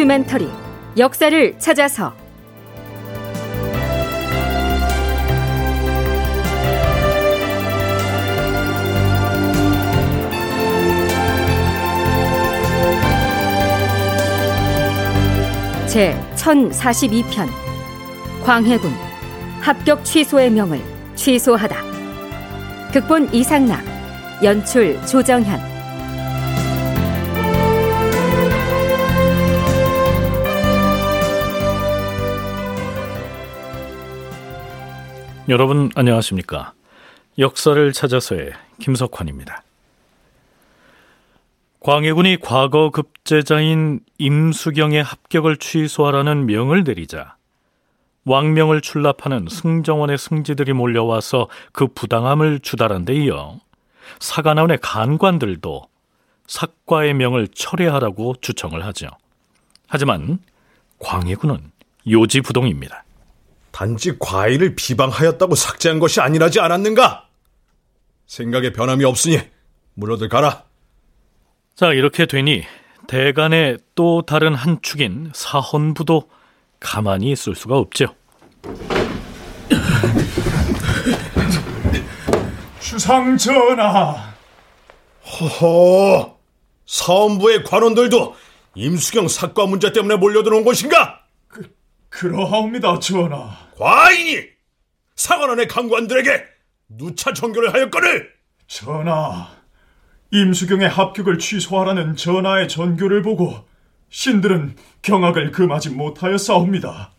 다큐멘터리 역사를 찾아서. 제 1042편 광해군 합격 취소의 명을 취소하다. 극본 이상락 연출 조정현 여러분 안녕하십니까? 역사를 찾아서의 김석환입니다. 광해군이 과거 급제자인 임수경의 합격을 취소하라는 명을 내리자 왕명을 출납하는 승정원의 승지들이 몰려와서 그 부당함을 주달한 데 이어 사관원의 간관들도 삭과의 명을 철회하라고 주청을 하죠. 하지만 광해군은 요지부동입니다. 단지 과일을 비방하였다고 삭제한 것이 아니라지 않았는가? 생각에 변함이 없으니 물러들 가라. 자, 이렇게 되니 대간의 또 다른 한 축인 사헌부도 가만히 있을 수가 없죠. 주상 전하. 허허, 사헌부의 관원들도 임수경 사과 문제 때문에 몰려들어온 것인가? 그, 그러하옵니다, 전하. 과인이 사관원의 강관들에게 누차 정교를 하였거늘. 전하, 임수경의 합격을 취소하라는 전하의 전교를 보고 신들은 경악을 금하지 못하였사옵니다.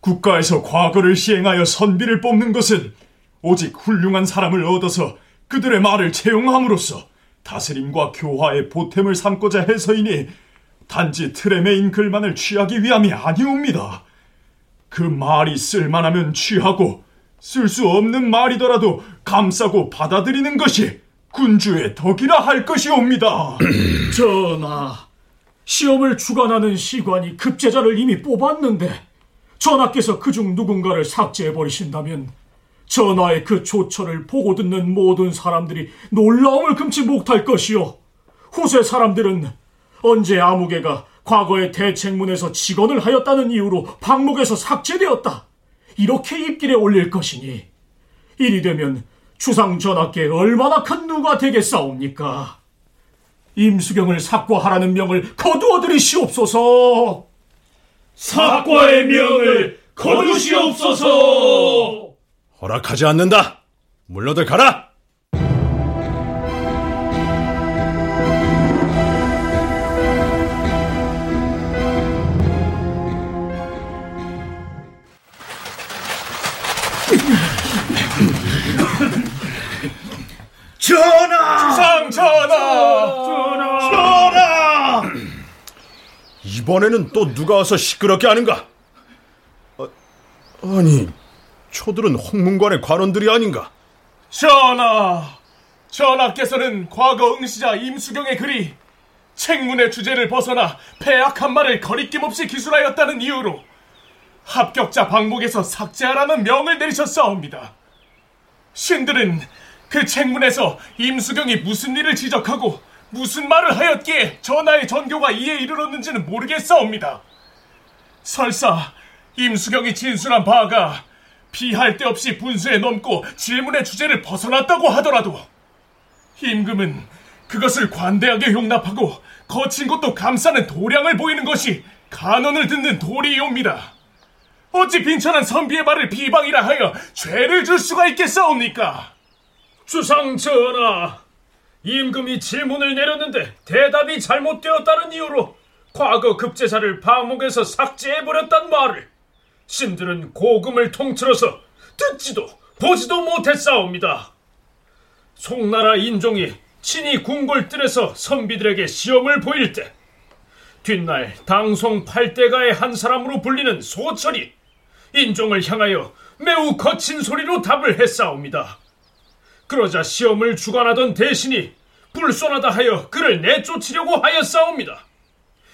국가에서 과거를 시행하여 선비를 뽑는 것은 오직 훌륭한 사람을 얻어서 그들의 말을 채용함으로써 다스림과 교화의 보탬을 삼고자 해서이니 단지 틀에 매인 글만을 취하기 위함이 아니옵니다. 그 말이 쓸만하면 취하고 쓸 수 없는 말이더라도 감싸고 받아들이는 것이 군주의 덕이라 할 것이옵니다. 전하, 시험을 주관하는 시관이 급제자를 이미 뽑았는데 전하께서 그중 누군가를 삭제해 버리신다면 전하의 그 조처를 보고 듣는 모든 사람들이 놀라움을 금치 못할 것이요. 후세 사람들은 언제 아무개가 과거의 대책문에서 직언을 하였다는 이유로 방목에서 삭제되었다. 이렇게 입길에 올릴 것이니 이리 되면 주상 전하께 얼마나 큰 누가 되겠사옵니까? 임수경을 삭과하라는 명을 거두어 들이시옵소서. 사과의 명을 거두시옵소서. 허락하지 않는다. 물러들 가라. 이번에는 또 누가 와서 시끄럽게 하는가? 아, 아니, 초들은 홍문관의 관원들이 아닌가? 전하! 전하께서는 과거 응시자 임수경의 글이 책문의 주제를 벗어나 폐악한 말을 거리낌 없이 기술하였다는 이유로 합격자 방목에서 삭제하라는 명을 내리셨사옵니다. 신들은 그 책문에서 임수경이 무슨 일을 지적하고 무슨 말을 하였기에 전하의 전교가 이에 이르렀는지는 모르겠사옵니다. 설사 임수경이 진술한 바가 비할 데 없이 분수에 넘고 질문의 주제를 벗어났다고 하더라도 임금은 그것을 관대하게 용납하고 거친 것도 감싸는 도량을 보이는 것이 간언을 듣는 도리이옵니다. 어찌 빈천한 선비의 말을 비방이라 하여 죄를 줄 수가 있겠사옵니까? 주상 전하, 임금이 질문을 내렸는데 대답이 잘못되었다는 이유로 과거 급제사를 방목에서 삭제해버렸단 말을 신들은 고금을 통틀어서 듣지도 보지도 못했사옵니다. 송나라 인종이 친히 궁궐뜰에서 선비들에게 시험을 보일 때 뒷날 당송 팔대가의 한 사람으로 불리는 소철이 인종을 향하여 매우 거친 소리로 답을 했사옵니다. 그러자 시험을 주관하던 대신이 불손하다 하여 그를 내쫓으려고 하였사옵니다.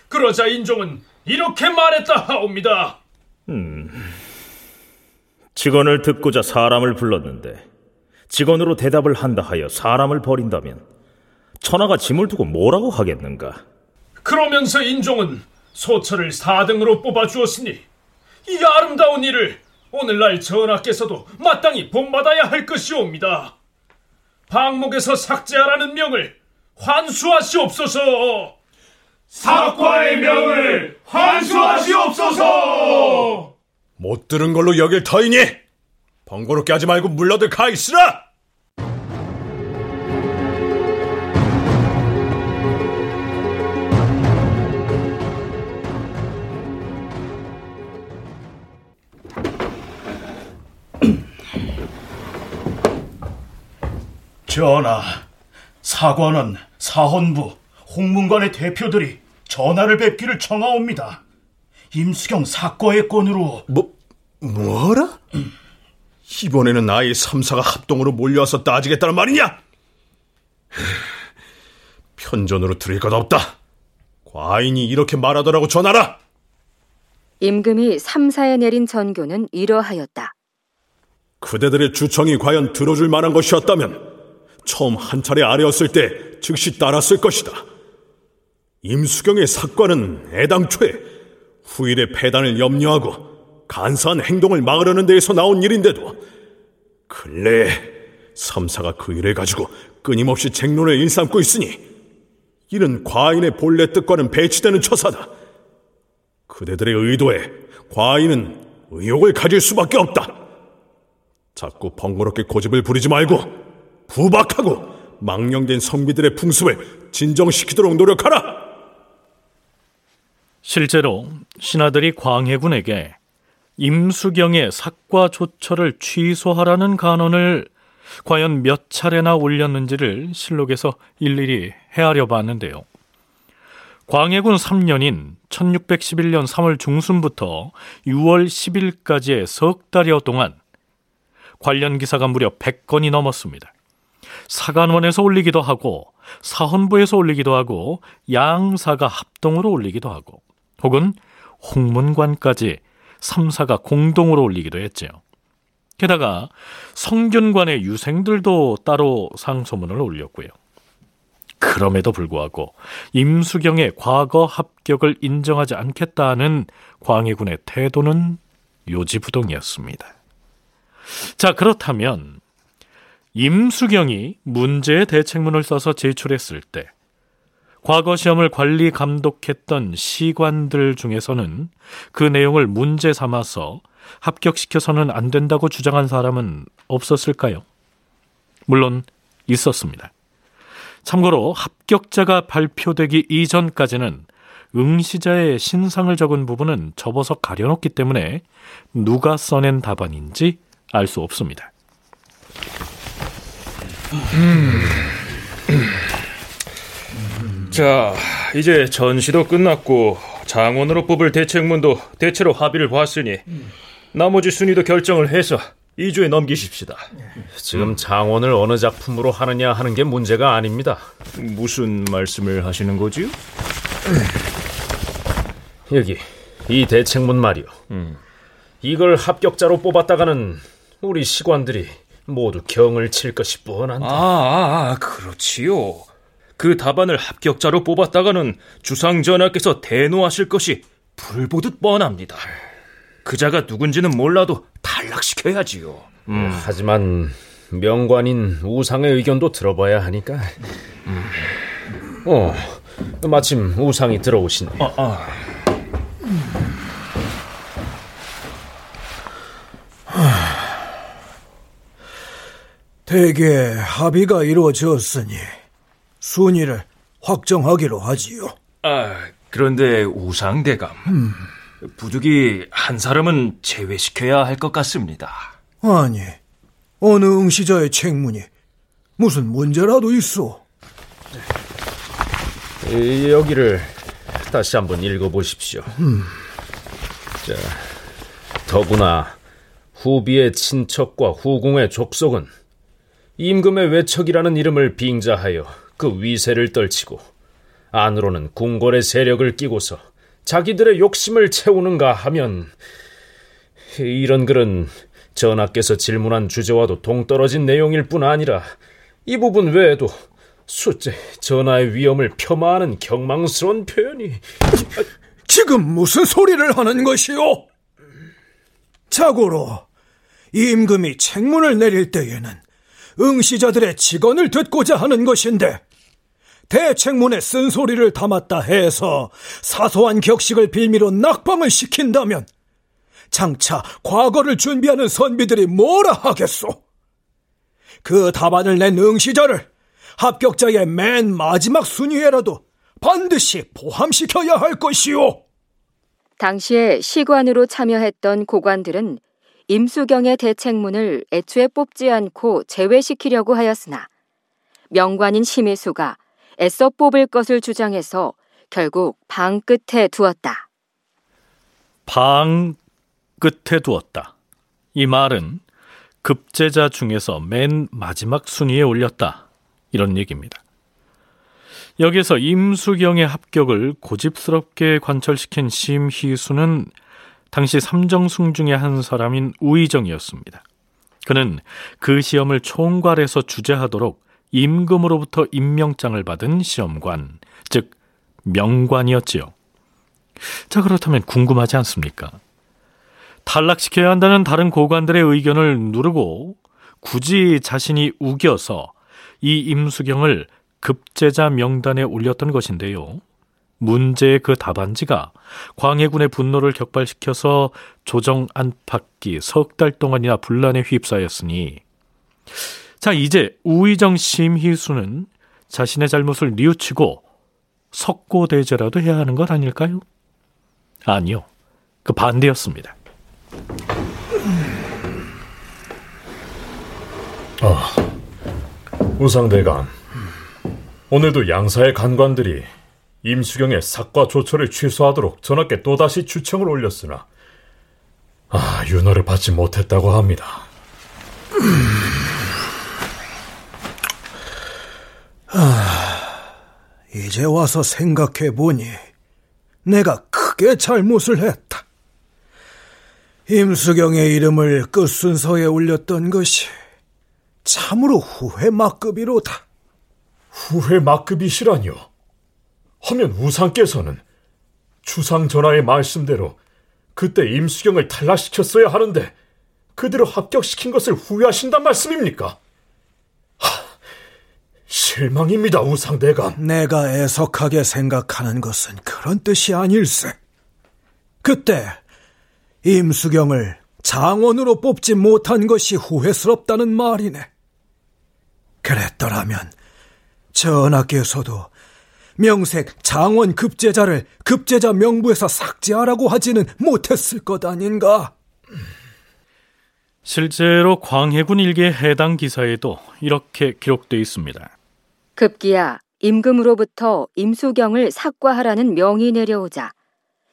그러자 인종은 이렇게 말했다 하옵니다. 음, 직원을 듣고자 사람을 불렀는데 직원으로 대답을 한다 하여 사람을 버린다면 천하가 짐을 두고 뭐라고 하겠는가? 그러면서 인종은 소처를 4등으로 뽑아주었으니 이 아름다운 일을 오늘날 전하께서도 마땅히 본받아야 할 것이옵니다. 방목에서 삭제하라는 명을 환수하시옵소서. 사과의 명을 환수하시옵소서. 못 들은 걸로 여길 터이니 번거롭게 하지 말고 물러들 가 있으라. 전하, 사관원, 사헌부, 홍문관의 대표들이 전하를 뵙기를 청하옵니다. 임수경 사과의 건으로 뭐 뭐라? 이번에는 아예 삼사가 합동으로 몰려와서 따지겠다는 말이냐? 편전으로 들을 것 없다. 과인이 이렇게 말하더라고 전하라. 임금이 삼사에 내린 전교는 이러하였다. 그대들의 주청이 과연 들어줄 만한 것이었다면 처음 한 차례 아래였을 때 즉시 따랐을 것이다. 임수경의 사과는 애당초에 후일의 패단을 염려하고 간사한 행동을 막으려는 데에서 나온 일인데도 근래에 삼사가 그 일을 가지고 끊임없이 쟁론을 일삼고 있으니 이는 과인의 본래 뜻과는 배치되는 처사다. 그대들의 의도에 과인은 의욕을 가질 수밖에 없다. 자꾸 번거롭게 고집을 부리지 말고 부박하고 망령된 성비들의 풍습을 진정시키도록 노력하라. 실제로 신하들이 광해군에게 임수경의 삭과 조처를 취소하라는 간언을 과연 몇 차례나 올렸는지를 실록에서 일일이 헤아려 봤는데요. 광해군 3년인 1611년 3월 중순부터 6월 10일까지의 석 달여 동안 관련 기사가 무려 100건이 넘었습니다. 사관원에서 올리기도 하고 사헌부에서 올리기도 하고 양사가 합동으로 올리기도 하고 혹은 홍문관까지 3사가 공동으로 올리기도 했죠. 게다가 성균관의 유생들도 따로 상소문을 올렸고요. 그럼에도 불구하고 임수경의 과거 합격을 인정하지 않겠다는 광해군의 태도는 요지부동이었습니다. 자, 그렇다면 임수경이 문제의 대책문을 써서 제출했을 때 과거 시험을 관리 감독했던 시관들 중에서는 그 내용을 문제 삼아서 합격시켜서는 안 된다고 주장한 사람은 없었을까요? 물론 있었습니다. 참고로 합격자가 발표되기 이전까지는 응시자의 신상을 적은 부분은 접어서 가려놓기 때문에 누가 써낸 답안인지 알 수 없습니다. 음. 자, 이제 전시도 끝났고 장원으로 뽑을 대책문도 대체로 합의를 봤으니 나머지 순위도 결정을 해서 2주에 넘기십시다. 지금 장원을 어느 작품으로 하느냐 하는 게 문제가 아닙니다. 무슨 말씀을 하시는 거지요? 여기 이 대책문 말이요. 음. 이걸 합격자로 뽑았다가는 우리 시관들이 모두 경을 칠 것이 뻔한데. 아, 아, 아 그렇지요. 그 답안을 합격자로 뽑았다가는 주상 전하께서 대노하실 것이 불 보듯 뻔합니다. 그자가 누군지는 몰라도 탈락시켜야지요. 음, 하지만 명관인 우상의 의견도 들어봐야 하니까. 음. 어, 마침 우상이 들어오신. 아, 아. 대개 합의가 이루어졌으니 순위를 확정하기로 하지요. 아, 그런데 우상대감. 음. 부득이 한 사람은 제외시켜야 할 것 같습니다. 아니, 어느 응시자의 책문이 무슨 문제라도 있어. 여기를 다시 한번 읽어보십시오. 음. 자, 더구나 후비의 친척과 후궁의 족속은 임금의 외척이라는 이름을 빙자하여 그 위세를 떨치고 안으로는 궁궐의 세력을 끼고서 자기들의 욕심을 채우는가 하면 이런 글은 전하께서 질문한 주제와도 동떨어진 내용일 뿐 아니라 이 부분 외에도 숫째 전하의 위엄을 폄하하는 경망스러운 표현이 지금 무슨 소리를 하는 것이오? 자고로 임금이 책문을 내릴 때에는 응시자들의 직언을 듣고자 하는 것인데 대책문에 쓴소리를 담았다 해서 사소한 격식을 빌미로 낙방을 시킨다면 장차 과거를 준비하는 선비들이 뭐라 하겠소? 그 답안을 낸 응시자를 합격자의 맨 마지막 순위에라도 반드시 포함시켜야 할 것이오. 당시에 시관으로 참여했던 고관들은 임수경의 대책문을 애초에 뽑지 않고 제외시키려고 하였으나 명관인 심혜수가 애써 뽑을 것을 주장해서 결국 방 끝에 두었다. 방 끝에 두었다. 이 말은 급제자 중에서 맨 마지막 순위에 올렸다. 이런 얘기입니다. 여기서 임수경의 합격을 고집스럽게 관철시킨 심희수는 당시 삼정승 중의 한 사람인 우의정이었습니다. 그는 그 시험을 총괄해서 주재하도록 임금으로부터 임명장을 받은 시험관, 즉 명관이었지요. 자 그렇다면 궁금하지 않습니까? 탈락시켜야 한다는 다른 고관들의 의견을 누르고 굳이 자신이 우겨서 이 임수경을 급제자 명단에 올렸던 것인데요. 문제의 그 답안지가 광해군의 분노를 격발시켜서 조정 안팎이 석 달 동안이나 분란에 휩싸였으니 자 이제 우의정 심희수는 자신의 잘못을 뉘우치고 석고대죄라도 해야 하는 것 아닐까요? 아니요. 그 반대였습니다. 아, 우상대감. 오늘도 양사의 간관들이 임수경의 삭과 조처를 취소하도록 전하께 또다시 주청을 올렸으나 아, 윤허를 받지 못했다고 합니다. 아, 이제 와서 생각해 보니 내가 크게 잘못을 했다. 임수경의 이름을 끝순서에 올렸던 것이 참으로 후회 막급이로다. 후회 막급이시라뇨? 하면 우상께서는 주상 전하의 말씀대로 그때 임수경을 탈락시켰어야 하는데 그대로 합격시킨 것을 후회하신단 말씀입니까? 하, 실망입니다, 우상대감. 내가 애석하게 생각하는 것은 그런 뜻이 아닐세. 그때 임수경을 장원으로 뽑지 못한 것이 후회스럽다는 말이네. 그랬더라면 전하께서도 명색 장원 급제자를 급제자 명부에서 삭제하라고 하지는 못했을 것 아닌가? 실제로 광해군 일기의 해당 기사에도 이렇게 기록되어 있습니다. 급기야 임금으로부터 임수경을 삭과하라는 명이 내려오자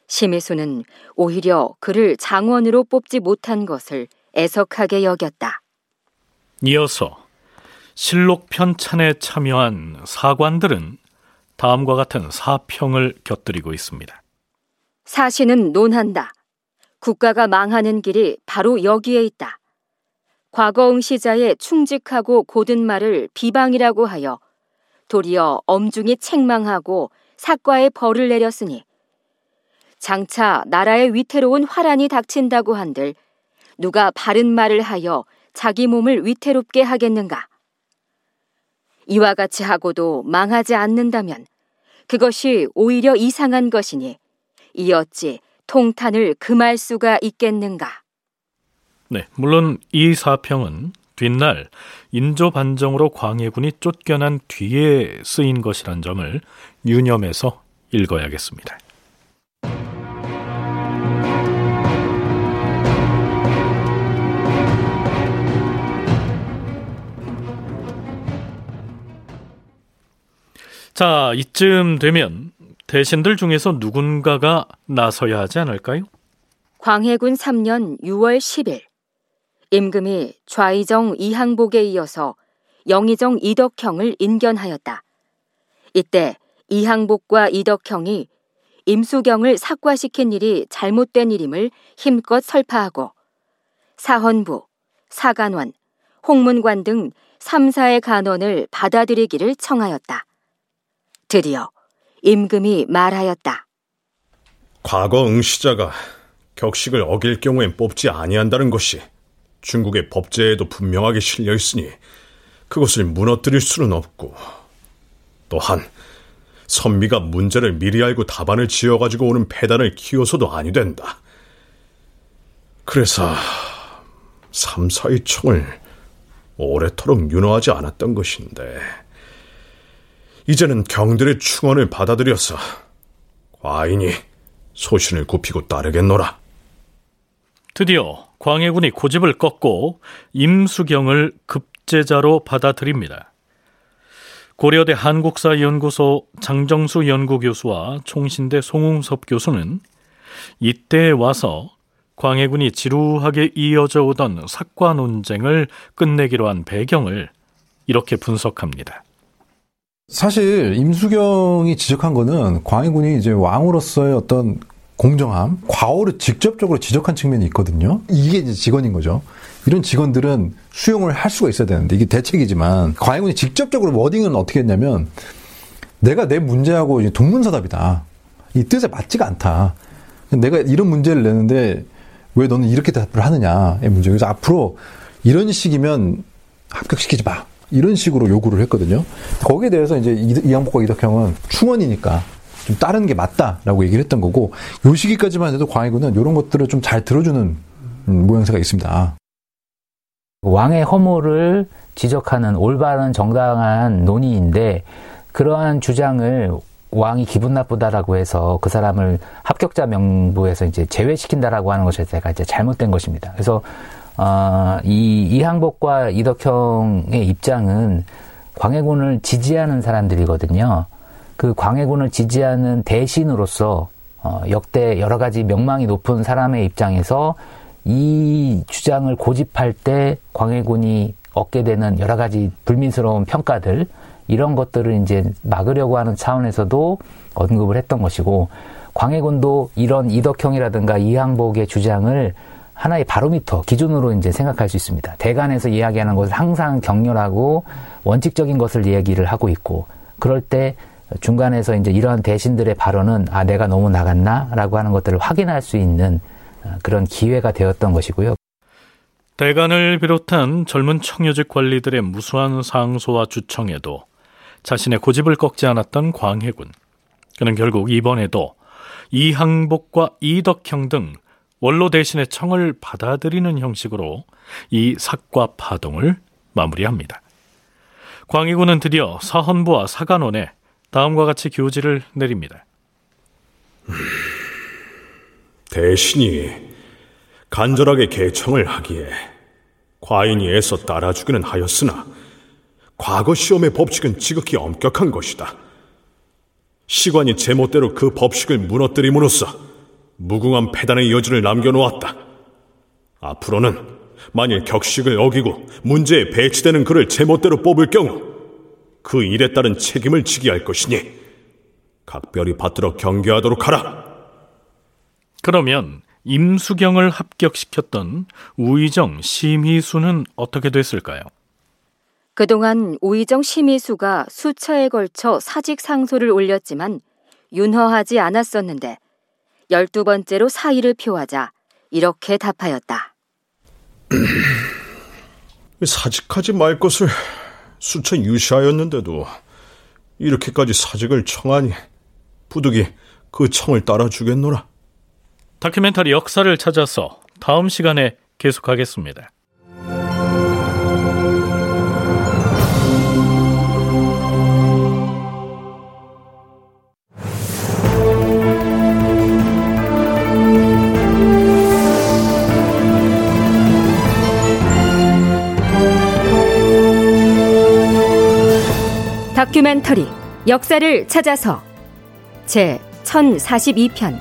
심혜수는 오히려 그를 장원으로 뽑지 못한 것을 애석하게 여겼다. 이어서 실록 편찬에 참여한 사관들은 다음과 같은 사평을 곁들이고 있습니다. 사신은 논한다. 국가가 망하는 길이 바로 여기에 있다. 과거 응 시자의 충직하고 고든 말을 비방이라고 하여 도리어 엄중히 책망하고 사과의 벌을 내렸으니 장차 나라의 위태로운 화란이 닥친다고 한들 누가 바른 말을 하여 자기 몸을 위태롭게 하겠는가? 이와 같이 하고도 망하지 않는다면 그것이 오히려 이상한 것이니 이 어찌 통탄을 금할 수가 있겠는가? 네, 물론 이 사평은 뒷날 인조 반정으로 광해군이 쫓겨난 뒤에 쓰인 것이란 점을 유념해서 읽어야겠습니다. 자, 이쯤 되면 대신들 중에서 누군가가 나서야 하지 않을까요? 광해군 3년 6월 10일 임금이 좌이정 이항복에 이어서 영의정 이덕형을 인견하였다. 이때 이항복과 이덕형이 임수경을 삭과시킨 일이 잘못된 일임을 힘껏 설파하고 사헌부, 사간원, 홍문관 등 3사의 간원을 받아들이기를 청하였다. 드디어 임금이 말하였다. 과거 응시자가 격식을 어길 경우엔 뽑지 아니한다는 것이 중국의 법제에도 분명하게 실려 있으니 그것을 무너뜨릴 수는 없고 또한 선미가 문제를 미리 알고 답안을 지어가지고 오는 패단을 키워서도 아니 된다. 그래서 삼사의 청을 오래도록 윤호하지 않았던 것인데 이제는 경들의 충원을 받아들여서 과인이 소신을 굽히고 따르겠노라. 드디어 광해군이 고집을 꺾고 임수경을 급제자로 받아들입니다. 고려대 한국사연구소 장정수 연구교수와 총신대 송웅섭 교수는 이때에 와서 광해군이 지루하게 이어져 오던 사과 논쟁을 끝내기로 한 배경을 이렇게 분석합니다. 사실 임수경이 지적한 거는 광해군이 이제 왕으로서의 어떤 공정함, 과오를 직접적으로 지적한 측면이 있거든요. 이게 이제 직원인 거죠. 이런 직원들은 수용을 할 수가 있어야 되는데 이게 대책이지만 광해군이 직접적으로 워딩은 어떻게 했냐면 내가 내 문제하고 동문서답이다. 이 뜻에 맞지가 않다. 내가 이런 문제를 내는데 왜 너는 이렇게 답을 하느냐의 문제. 그래서 앞으로 이런 식이면 합격시키지 마. 이런 식으로 요구를 했거든요. 거기에 대해서 이제 이항복과 이덕형은 충원이니까 좀 다른 게 맞다라고 얘기를 했던 거고 요 시기까지만 해도 광해군은 이런 것들을 좀 잘 들어주는 음, 모양새가 있습니다. 왕의 허물을 지적하는 올바른 정당한 논의인데 그러한 주장을 왕이 기분 나쁘다라고 해서 그 사람을 합격자 명부에서 이제 제외시킨다라고 하는 것이 제가 이제 잘못된 것입니다. 그래서 어, 이 이항복과 이덕형의 입장은 광해군을 지지하는 사람들이거든요. 그 광해군을 지지하는 대신으로서 어, 역대 여러 가지 명망이 높은 사람의 입장에서 이 주장을 고집할 때 광해군이 얻게 되는 여러 가지 불민스러운 평가들 이런 것들을 이제 막으려고 하는 차원에서도 언급을 했던 것이고 광해군도 이런 이덕형이라든가 이항복의 주장을 하나의 바로미터 기준으로 이제 생각할 수 있습니다. 대관에서 이야기하는 것은 항상 격렬하고 원칙적인 것을 얘기를 하고 있고 그럴 때 중간에서 이제 이러한 대신들의 발언은 아 내가 너무 나갔나라고 하는 것들을 확인할 수 있는 어, 그런 기회가 되었던 것이고요. 대관을 비롯한 젊은 청요직 관리들의 무수한 상소와 주청에도 자신의 고집을 꺾지 않았던 광해군. 그는 결국 이번에도 이항복과 이덕형 등 원로 대신의 청을 받아들이는 형식으로 이 사과 파동을 마무리합니다. 광희군은 드디어 사헌부와 사관원에 다음과 같이 교지를 내립니다. 대신이 간절하게 개청을 하기에 과인이 애써 따라주기는 하였으나 과거 시험의 법칙은 지극히 엄격한 것이다. 시관이 제멋대로 그 법칙을 무너뜨림으로써 무궁한 패단의 여지를 남겨놓았다. 앞으로는 만일 격식을 어기고 문제에 배치되는 그를 제멋대로 뽑을 경우 그 일에 따른 책임을 지게 할 것이니 각별히 받들어 경계하도록 하라. 그러면 임수경을 합격시켰던 우의정 심희수는 어떻게 됐을까요? 그동안 우의정 심희수가 수차에 걸쳐 사직 상소를 올렸지만 윤허하지 않았었는데 열두 번째로 사의를 표하자 이렇게 답하였다. 사직하지 말 것을 수차 유시하였는데도 이렇게까지 사직을 청하니 부득이 그 청을 따라주겠노라. 다큐멘터리 역사를 찾아서 다음 시간에 계속하겠습니다. 다큐멘터리 역사를 찾아서. 제 1042편.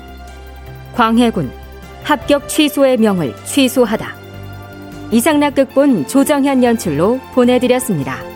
광해군 합격 취소의 명을 취소하다. 이상락 극본 조정현 연출로 보내드렸습니다.